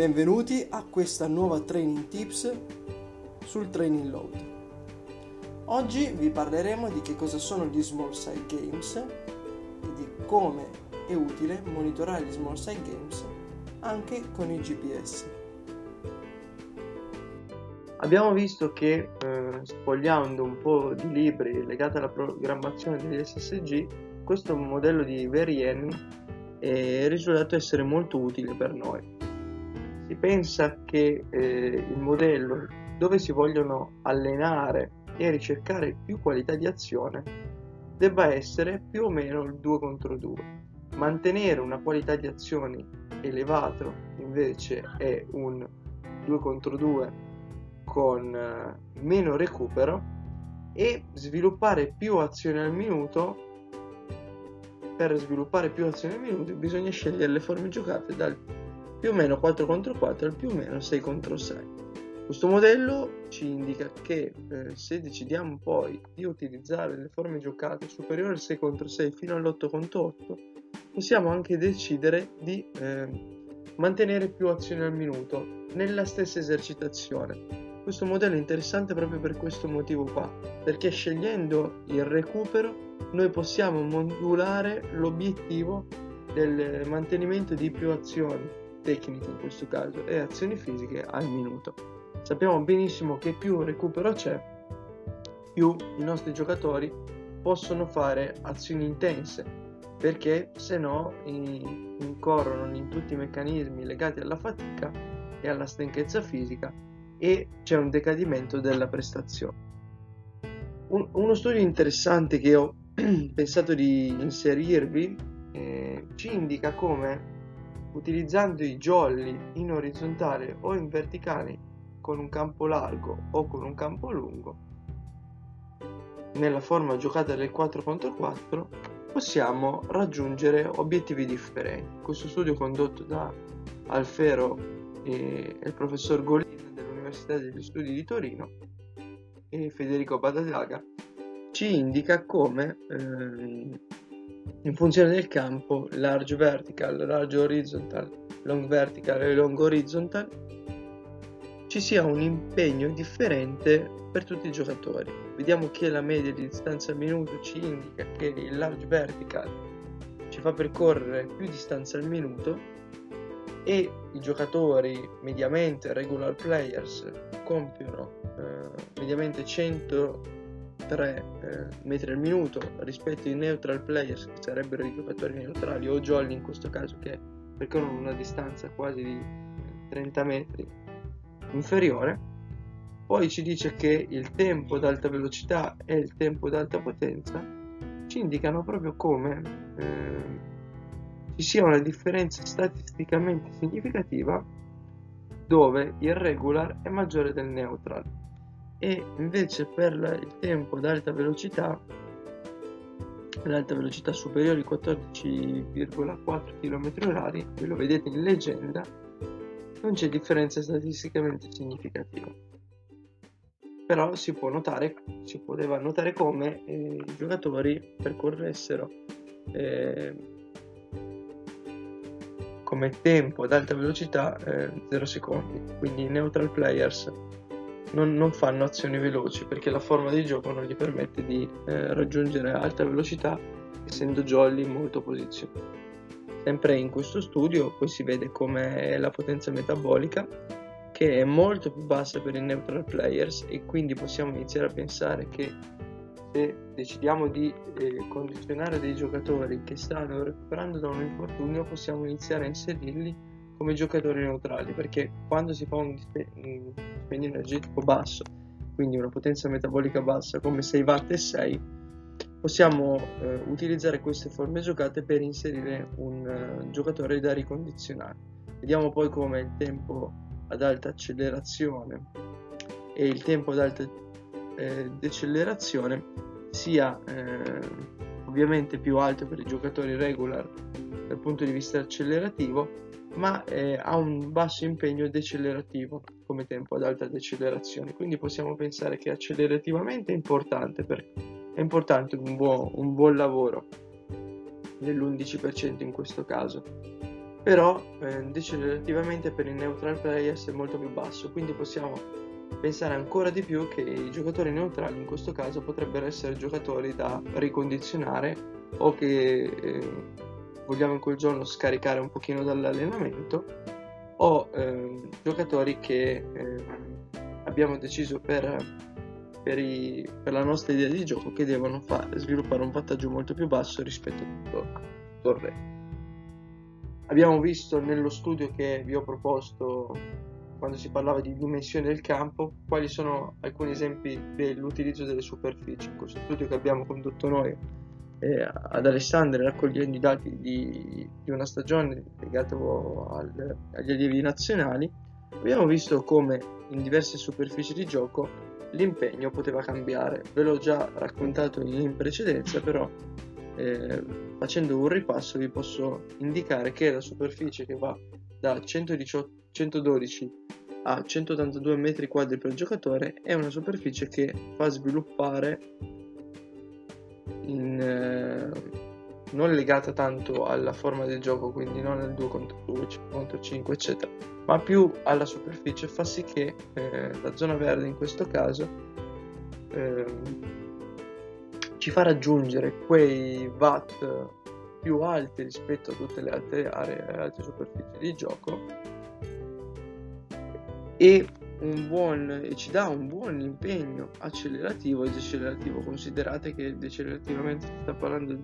Benvenuti a questa nuova training tips sul training load. Oggi vi parleremo di che cosa sono gli small side games e di come è utile monitorare gli small side games anche con il GPS. Abbiamo visto che eh, spogliando un po' di libri legati alla programmazione degli SSG, questo modello di Verien è risultato essere molto utile per noi. Si pensa che eh, il modello dove si vogliono allenare e ricercare più qualità di azione debba essere più o meno il 2 contro 2. Mantenere una qualità di azioni elevato invece è un 2 contro 2 con eh, meno recupero e sviluppare più azioni al minuto per sviluppare più azioni al minuto bisogna scegliere le forme giocate dal più o meno 4 contro 4 al più o meno 6 contro 6. Questo modello ci indica che eh, se decidiamo poi di utilizzare le forme giocate superiori al 6 contro 6 fino all'8 contro 8, possiamo anche decidere di eh, mantenere più azioni al minuto nella stessa esercitazione. Questo modello è interessante proprio per questo motivo qua, perché scegliendo il recupero noi possiamo modulare l'obiettivo del mantenimento di più azioni tecniche in questo caso e azioni fisiche al minuto. Sappiamo benissimo che più recupero c'è, più i nostri giocatori possono fare azioni intense perché se no incorrono in tutti i meccanismi legati alla fatica e alla stanchezza fisica e c'è un decadimento della prestazione. Un, uno studio interessante che ho pensato di inserirvi eh, ci indica come utilizzando i jolly in orizzontale o in verticale con un campo largo o con un campo lungo. Nella forma giocata del 4 contro 4 possiamo raggiungere obiettivi differenti. Questo studio condotto da Alfero e il professor Golin dell'Università degli Studi di Torino e Federico Badadaga ci indica come ehm, in funzione del campo large vertical, large horizontal, long vertical e long horizontal ci sia un impegno differente per tutti i giocatori. Vediamo che la media di distanza al minuto ci indica che il large vertical ci fa percorrere più distanza al minuto e i giocatori mediamente regular players compiono eh, mediamente 100 3 eh, metri al minuto rispetto ai neutral players che sarebbero i giocatori neutrali o jolly in questo caso che percorrono una distanza quasi di 30 metri inferiore. Poi ci dice che il tempo ad alta velocità e il tempo ad alta potenza ci indicano proprio come eh, ci sia una differenza statisticamente significativa dove il regular è maggiore del neutral e invece per il tempo ad alta velocità l'alta velocità superiore ai 14,4 km h ve lo vedete in leggenda non c'è differenza statisticamente significativa. Però si può notare si poteva notare come eh, i giocatori percorressero eh, come tempo ad alta velocità eh, 0 secondi quindi neutral players non, non, fanno azioni veloci perché la forma di gioco non gli permette di eh, raggiungere alta velocità essendo jolly in molte posizioni. Sempre in questo studio poi si vede come la potenza metabolica che è molto più bassa per i neutral players e quindi possiamo iniziare a pensare che se decidiamo di eh, condizionare dei giocatori che stanno recuperando da un infortunio possiamo iniziare a inserirli come giocatori neutrali perché quando si fa un dispendio energetico basso quindi una potenza metabolica bassa come 6 watt e 6 possiamo eh, utilizzare queste forme giocate per inserire un uh, giocatore da ricondizionare. Vediamo poi come il tempo ad alta accelerazione e il tempo ad alta eh, decelerazione sia eh, ovviamente più alto per i giocatori regular dal punto di vista accelerativo ma eh, ha un basso impegno decelerativo come tempo ad alta decelerazione. Quindi possiamo pensare che accelerativamente è importante è importante un buon, un buon lavoro dell'11% in questo caso. Però eh, decelerativamente per il neutral players è molto più basso, quindi possiamo pensare ancora di più che i giocatori neutrali in questo caso potrebbero essere giocatori da ricondizionare o che eh, vogliamo in quel giorno scaricare un pochino dall'allenamento o eh, giocatori che eh, abbiamo deciso per, per, i, per, la nostra idea di gioco che devono fare, sviluppare un vantaggio molto più basso rispetto a tutto, tutto il re. Abbiamo visto nello studio che vi ho proposto quando si parlava di dimensione del campo quali sono alcuni esempi dell'utilizzo delle superfici. In questo studio che abbiamo condotto noi eh, ad Alessandria raccogliendo i dati di, di una stagione legato al, agli allievi nazionali, abbiamo visto come in diverse superfici di gioco l'impegno poteva cambiare. Ve l'ho già raccontato in precedenza, però eh, facendo un ripasso vi posso indicare che la superficie che va da 118, 112 a 182 metri quadri per giocatore è una superficie che fa sviluppare in, eh, non legata tanto alla forma del gioco, quindi non al 2 contro 2, 5 contro 5, eccetera, ma più alla superficie, fa sì che eh, la zona verde in questo caso eh, ci fa raggiungere quei watt più alti rispetto a tutte le altre aree, le altre superfici di gioco e, buon, ci dà un buon impegno accelerativo e decelerativo. Considerate che decelerativamente si sta parlando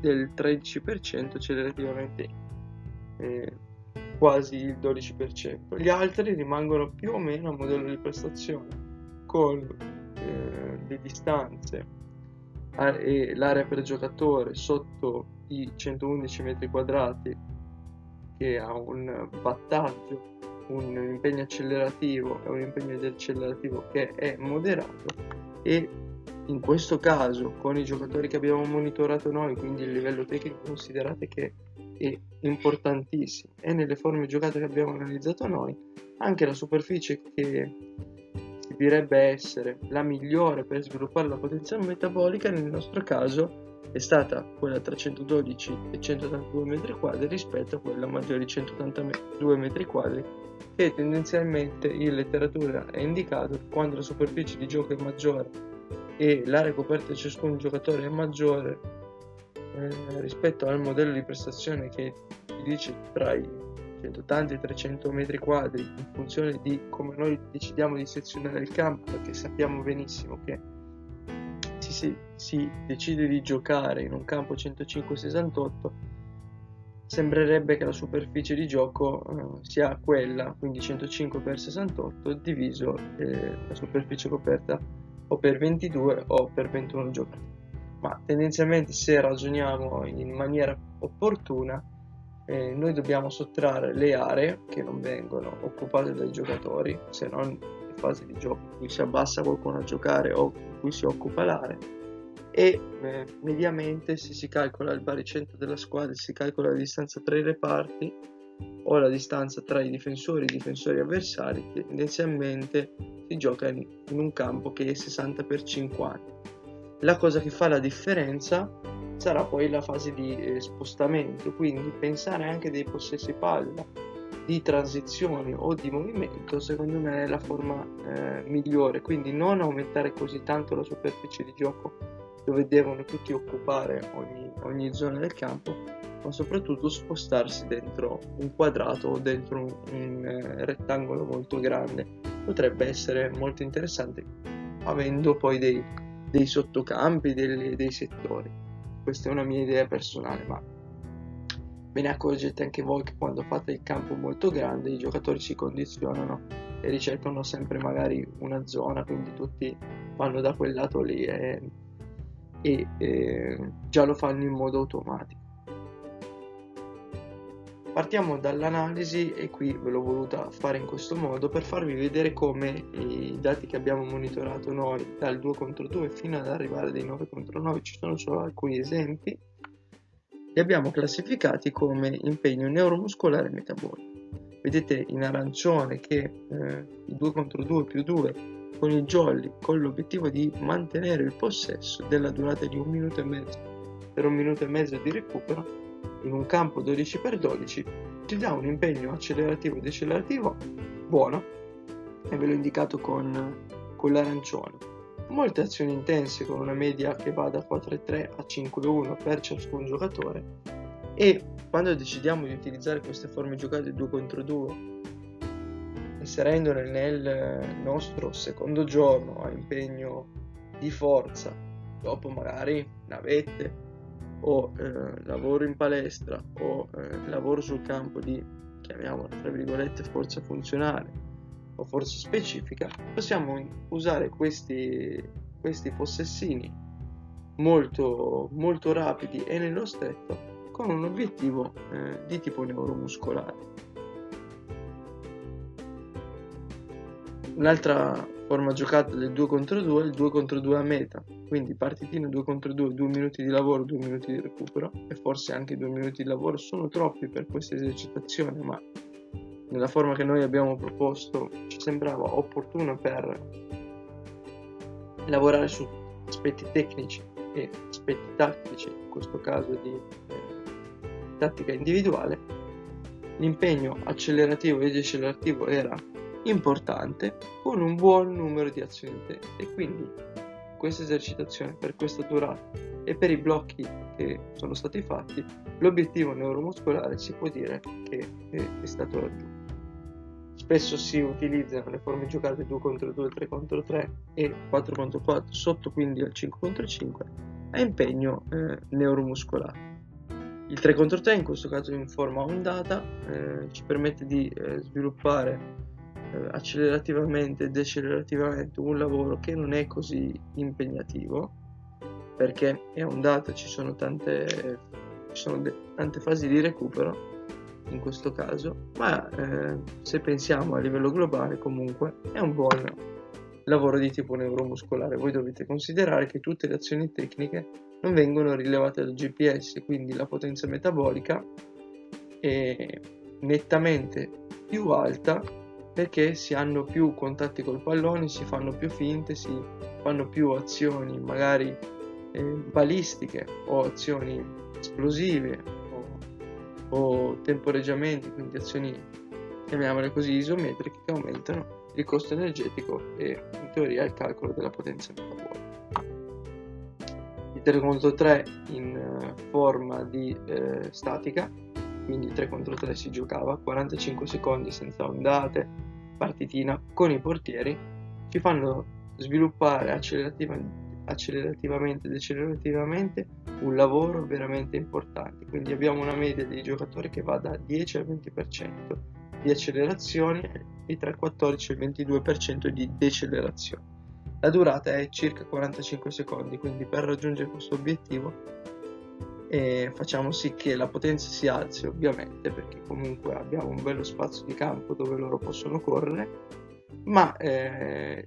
del 13%, accelerativamente eh, quasi il 12%. Gli altri rimangono più o meno a modello di prestazione con eh, le distanze e l'area per giocatore sotto i 111 metri quadrati che ha un battaggio un impegno accelerativo e un impegno di accelerativo che è moderato e in questo caso con i giocatori che abbiamo monitorato noi quindi il livello tecnico considerate che è importantissimo. E nelle forme giocate che abbiamo analizzato noi anche la superficie che si direbbe essere la migliore per sviluppare la potenza metabolica nel nostro caso è stata quella tra 112 e 182 metri quadri rispetto a quella maggiore di 182 metri quadri che tendenzialmente in letteratura è indicato quando la superficie di gioco è maggiore e l'area coperta di ciascun giocatore è maggiore eh, rispetto al modello di prestazione che ti dice tra i 180 e i 300 metri quadri in funzione di come noi decidiamo di sezionare il campo perché sappiamo benissimo che si, si, decide di giocare in un campo 105-68 sembrerebbe che la superficie di gioco eh, sia quella, quindi 105 per 68 diviso eh, la superficie coperta o per 22 o per 21 giocatori. Ma tendenzialmente se ragioniamo in maniera opportuna, eh, noi dobbiamo sottrarre le aree che non vengono occupate dai giocatori, se non fase di gioco in cui si abbassa qualcuno a giocare o in cui si occupa l'area e eh, mediamente se si calcola il baricentro della squadra si calcola la distanza tra i reparti o la distanza tra i difensori e i difensori avversari tendenzialmente si gioca in, in un campo che è 60 x 50 la cosa che fa la differenza sarà poi la fase di eh, spostamento quindi pensare anche dei possessi palla di transizione o di movimento secondo me è la forma eh, migliore quindi non aumentare così tanto la superficie di gioco dove devono tutti occupare ogni, ogni zona del campo, ma soprattutto spostarsi dentro un quadrato o dentro un, un eh, rettangolo molto grande. Potrebbe essere molto interessante avendo poi dei, dei sottocampi, dei, dei settori. Questa è una mia idea personale, ma ve ne accorgete anche voi che quando fate il campo molto grande i giocatori si condizionano e ricercano sempre magari una zona, quindi tutti vanno da quel lato lì e e eh, già lo fanno in modo automatico. Partiamo dall'analisi e qui ve l'ho voluta fare in questo modo per farvi vedere come i dati che abbiamo monitorato noi dal 2 contro 2 fino ad arrivare dai 9 contro 9 ci sono solo alcuni esempi li abbiamo classificati come impegno neuromuscolare metabolico. Vedete in arancione che eh, i 2 contro 2 più 2 con i jolly con l'obiettivo di mantenere il possesso della durata di un minuto e mezzo per un minuto e mezzo di recupero in un campo 12x12 ci dà un impegno accelerativo e decelerativo buono e ve l'ho indicato con, con l'arancione. Molte azioni intense con una media che va da 4,3 a 5,1 per ciascun giocatore. E quando decidiamo di utilizzare queste forme giocate 2 contro 2 inserendole nel nostro secondo giorno a impegno di forza dopo magari navette o eh, lavoro in palestra o eh, lavoro sul campo di chiamiamola tra virgolette forza funzionale o forza specifica possiamo usare questi, questi possessini molto, molto rapidi e nello stretto con un obiettivo eh, di tipo neuromuscolare. Un'altra forma giocata del 2 contro 2 è il 2 contro 2 a meta quindi partitina 2 contro 2 2 minuti di lavoro 2 minuti di recupero e forse anche 2 minuti di lavoro sono troppi per questa esercitazione ma nella forma che noi abbiamo proposto ci sembrava opportuna per lavorare su aspetti tecnici e aspetti tattici in questo caso di eh, tattica individuale. L'impegno accelerativo e decelerativo era importante con un buon numero di azioni intente e quindi questa esercitazione per questa durata e per i blocchi che sono stati fatti l'obiettivo neuromuscolare si può dire che è stato raggiunto. Spesso si utilizzano le forme giocate 2 contro 2 3 contro 3 e 4 contro 4 sotto quindi al 5 contro 5 a impegno eh, neuromuscolare. Il 3 contro 3 in questo caso in forma ondata eh, ci permette di eh, sviluppare accelerativamente e decelerativamente un lavoro che non è così impegnativo perché è ondata, ci sono tante, ci sono de- tante fasi di recupero in questo caso, ma eh, se pensiamo a livello globale comunque è un buon lavoro di tipo neuromuscolare. Voi dovete considerare che tutte le azioni tecniche non vengono rilevate dal GPS, quindi la potenza metabolica è nettamente più alta perché si hanno più contatti col pallone, si fanno più finte, si fanno più azioni magari eh, balistiche o azioni esplosive o, o temporeggiamenti, quindi azioni chiamiamole così isometriche che aumentano il costo energetico e in teoria il calcolo della potenza metabolica. Il 3 contro 3 in uh, forma di uh, statica quindi 3 contro 3 si giocava 45 secondi senza ondate partitina con i portieri ci fanno sviluppare accelerativamente accelerativamente ed accelerativamente un lavoro veramente importante. Quindi abbiamo una media di giocatori che va da 10 al 20% di accelerazione e tra il 14 e il 22% di decelerazione. La durata è circa 45 secondi quindi per raggiungere questo obiettivo e facciamo sì che la potenza si alzi ovviamente perché comunque abbiamo un bello spazio di campo dove loro possono correre ma eh,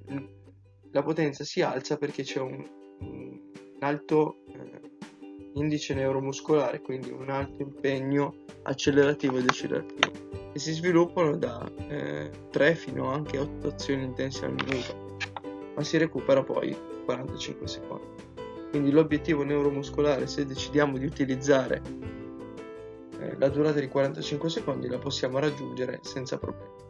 la potenza si alza perché c'è un, un alto eh, indice neuromuscolare quindi un alto impegno accelerativo e decelerativo e si sviluppano da eh, 3 fino anche 8 azioni intense al minuto ma si recupera poi 45 secondi quindi l'obiettivo neuromuscolare, se decidiamo di utilizzare eh, la durata di 45 secondi, la possiamo raggiungere senza problemi.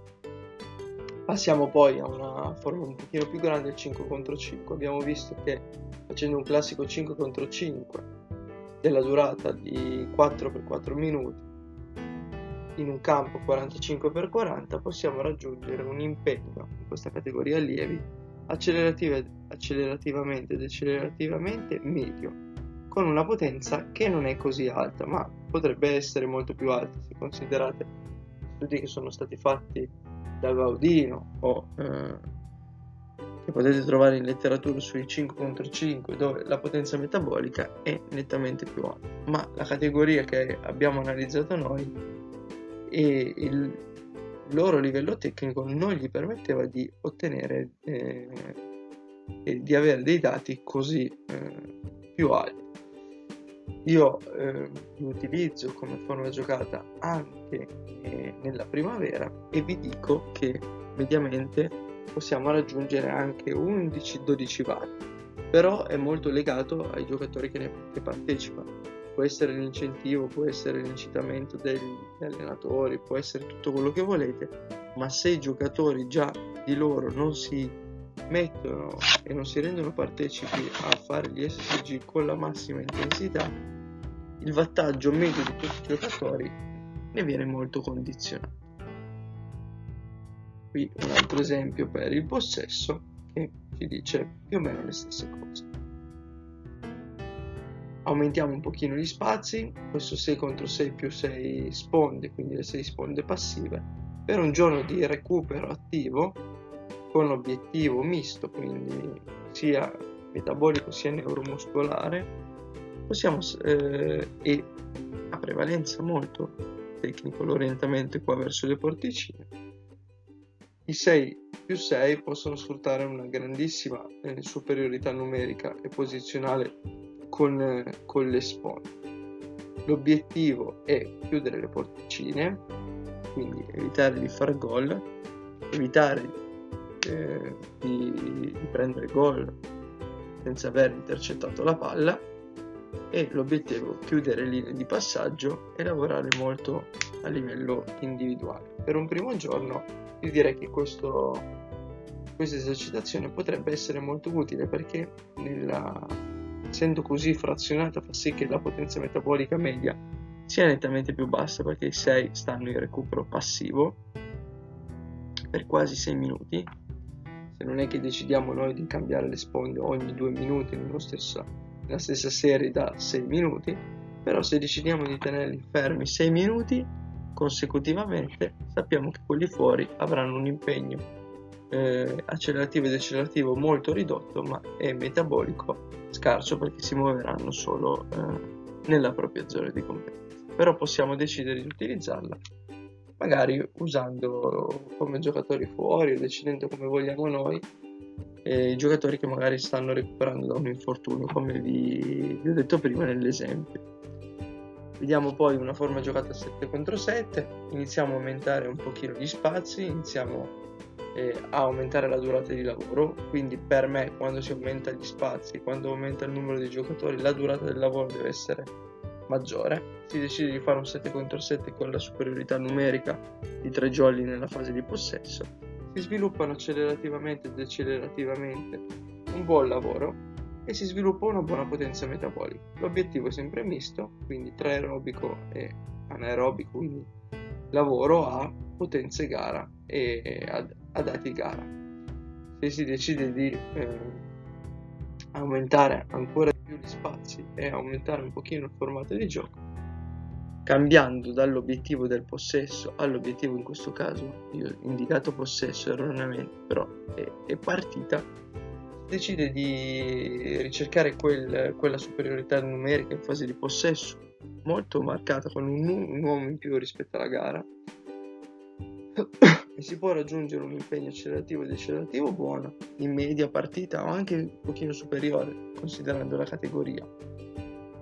Passiamo poi a una forma un pochino più grande, il 5 contro 5. Abbiamo visto che facendo un classico 5 contro 5 della durata di 4 x 4 minuti in un campo 45 x 40 possiamo raggiungere un impegno in questa categoria allievi accelerativamente ed accelerativamente medio, con una potenza che non è così alta, ma potrebbe essere molto più alta se considerate studi che sono stati fatti da Gaudino o eh, che potete trovare in letteratura sui 5 contro 5 dove la potenza metabolica è nettamente più alta. Ma la categoria che abbiamo analizzato noi è il loro livello tecnico non gli permetteva di ottenere eh, e di avere dei dati così eh, più alti. Io eh, li utilizzo come forma giocata anche eh, nella primavera e vi dico che mediamente possiamo raggiungere anche 11-12 watt, però è molto legato ai giocatori che, ne, che partecipano può essere l'incentivo, può essere l'incitamento degli allenatori, può essere tutto quello che volete, ma se i giocatori già di loro non si mettono e non si rendono partecipi a fare gli SSG con la massima intensità, il vantaggio medio di tutti i giocatori ne viene molto condizionato. Qui un altro esempio per il possesso che ci dice più o meno le stesse cose aumentiamo un pochino gli spazi, questo 6 contro 6 più 6 sponde, quindi le 6 sponde passive, per un giorno di recupero attivo con obiettivo misto, quindi sia metabolico sia neuromuscolare, possiamo eh, e a prevalenza molto tecnico l'orientamento qua verso le porticine. I 6 più 6 possono sfruttare una grandissima eh, superiorità numerica e posizionale con, con le sponde. L'obiettivo è chiudere le porticine, quindi evitare di fare gol, evitare eh, di, di prendere gol senza aver intercettato la palla e l'obiettivo è chiudere linee di passaggio e lavorare molto a livello individuale. Per un primo giorno io direi che questo, questa esercitazione potrebbe essere molto utile perché nella essendo così frazionata fa sì che la potenza metabolica media sia nettamente più bassa perché i 6 stanno in recupero passivo per quasi 6 minuti. Se non è che decidiamo noi di cambiare le sponde ogni 2 minuti stesso, nella stessa serie da 6 minuti però se decidiamo di tenerli fermi 6 minuti consecutivamente sappiamo che quelli fuori avranno un impegno eh, accelerativo ed accelerativo molto ridotto ma è metabolico scarso perché si muoveranno solo eh, nella propria zona di competenza. Però possiamo decidere di utilizzarla magari usando come giocatori fuori o decidendo come vogliamo noi i giocatori che magari stanno recuperando da un infortunio come vi, vi ho detto prima nell'esempio. Vediamo poi una forma giocata 7 contro 7, iniziamo a aumentare un pochino gli spazi, iniziamo eh, a aumentare la durata di lavoro, quindi per me quando si aumenta gli spazi, quando aumenta il numero di giocatori, la durata del lavoro deve essere maggiore. Si decide di fare un 7 contro 7 con la superiorità numerica di 3 jolly nella fase di possesso. Si sviluppano accelerativamente ed decelerativamente un buon lavoro e si sviluppa una buona potenza metabolica. L'obiettivo è sempre misto, quindi 3 aerobico e anaerobico, quindi lavoro a potenze gara e ad a dati gara. Se si decide di eh, aumentare ancora di più gli spazi e aumentare un pochino il formato di gioco, cambiando dall'obiettivo del possesso all'obiettivo in questo caso, io ho indicato possesso erroneamente, però è, è partita, decide di ricercare quel, quella superiorità numerica in fase di possesso molto marcata con un, un uomo in più rispetto alla gara e si può raggiungere un impegno accelerativo ed accelerativo buono in media partita o anche un pochino superiore considerando la categoria.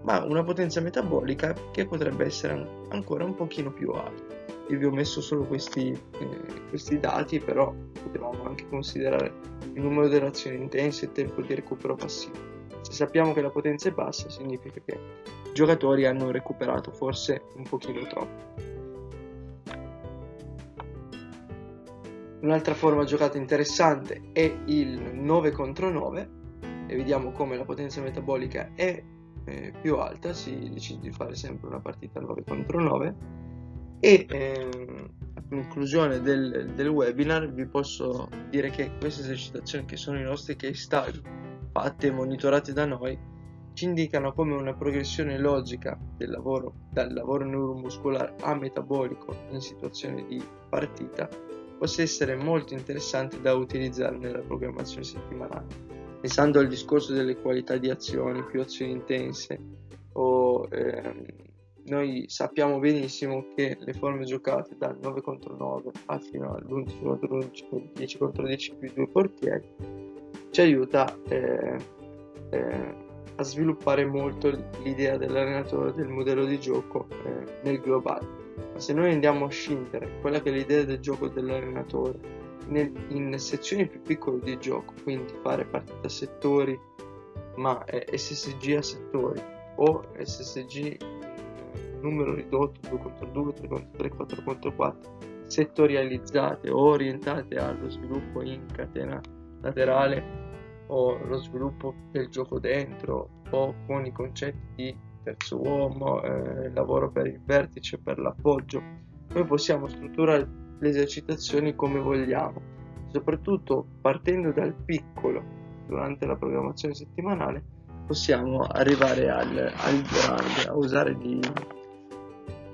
Ma una potenza metabolica che potrebbe essere ancora un pochino più alta. Io vi ho messo solo questi, eh, questi dati però potevamo anche considerare il numero delle azioni intense e il tempo di recupero passivo. Se sappiamo che la potenza è bassa significa che i giocatori hanno recuperato forse un pochino troppo Un'altra forma giocata interessante è il 9 contro 9 e vediamo come la potenza metabolica è eh, più alta, si decide di fare sempre una partita 9 contro 9 e eh, a conclusione del, del, webinar vi posso dire che queste esercitazioni che sono i nostri case study fatte e monitorate da noi ci indicano come una progressione logica del lavoro dal lavoro neuromuscolare a metabolico in situazione di partita possa essere molto interessante da utilizzare nella programmazione settimanale. Pensando al discorso delle qualità di azioni, più azioni intense, o, ehm, noi sappiamo benissimo che le forme giocate dal 9 contro 9 a fino all'11 contro 11, 10 contro 10 più due portieri, ci aiuta eh, eh, a sviluppare molto l'idea dell'allenatore del modello di gioco eh, nel globale se noi andiamo a scindere quella che è l'idea del gioco dell'allenatore nel, in sezioni più piccole di gioco, quindi fare partite a settori, ma eh, SSG a settori, o SSG numero ridotto 2 contro 2, 3 contro 3, 4 contro 4 settorializzate o orientate allo sviluppo in catena laterale o lo sviluppo del gioco dentro o con i concetti di terzo uomo, eh, lavoro per il vertice, per l'appoggio. Noi possiamo strutturare le esercitazioni come vogliamo, soprattutto partendo dal piccolo durante la programmazione settimanale possiamo arrivare al, al grande, a usare di,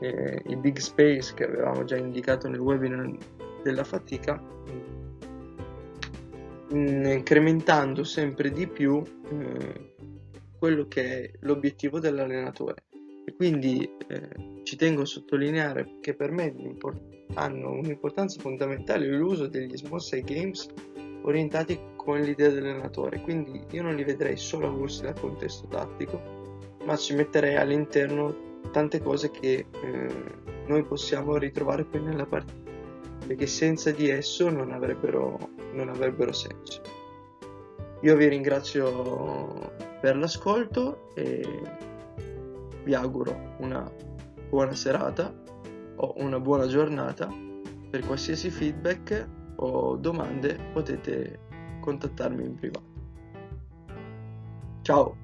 eh, i big space che avevamo già indicato nel webinar della fatica Mm, incrementando sempre di più eh, quello che è l'obiettivo dell'allenatore. E quindi eh, ci tengo a sottolineare che per me hanno un'importanza fondamentale l'uso degli small side games orientati con l'idea dell'allenatore. Quindi io non li vedrei solo avulsi dal contesto tattico, ma ci metterei all'interno tante cose che eh, noi possiamo ritrovare poi nella partita perché senza di esso non avrebbero, non avrebbero senso. Io vi ringrazio per l'ascolto e vi auguro una buona serata o una buona giornata. Per qualsiasi feedback o domande potete contattarmi in privato. Ciao!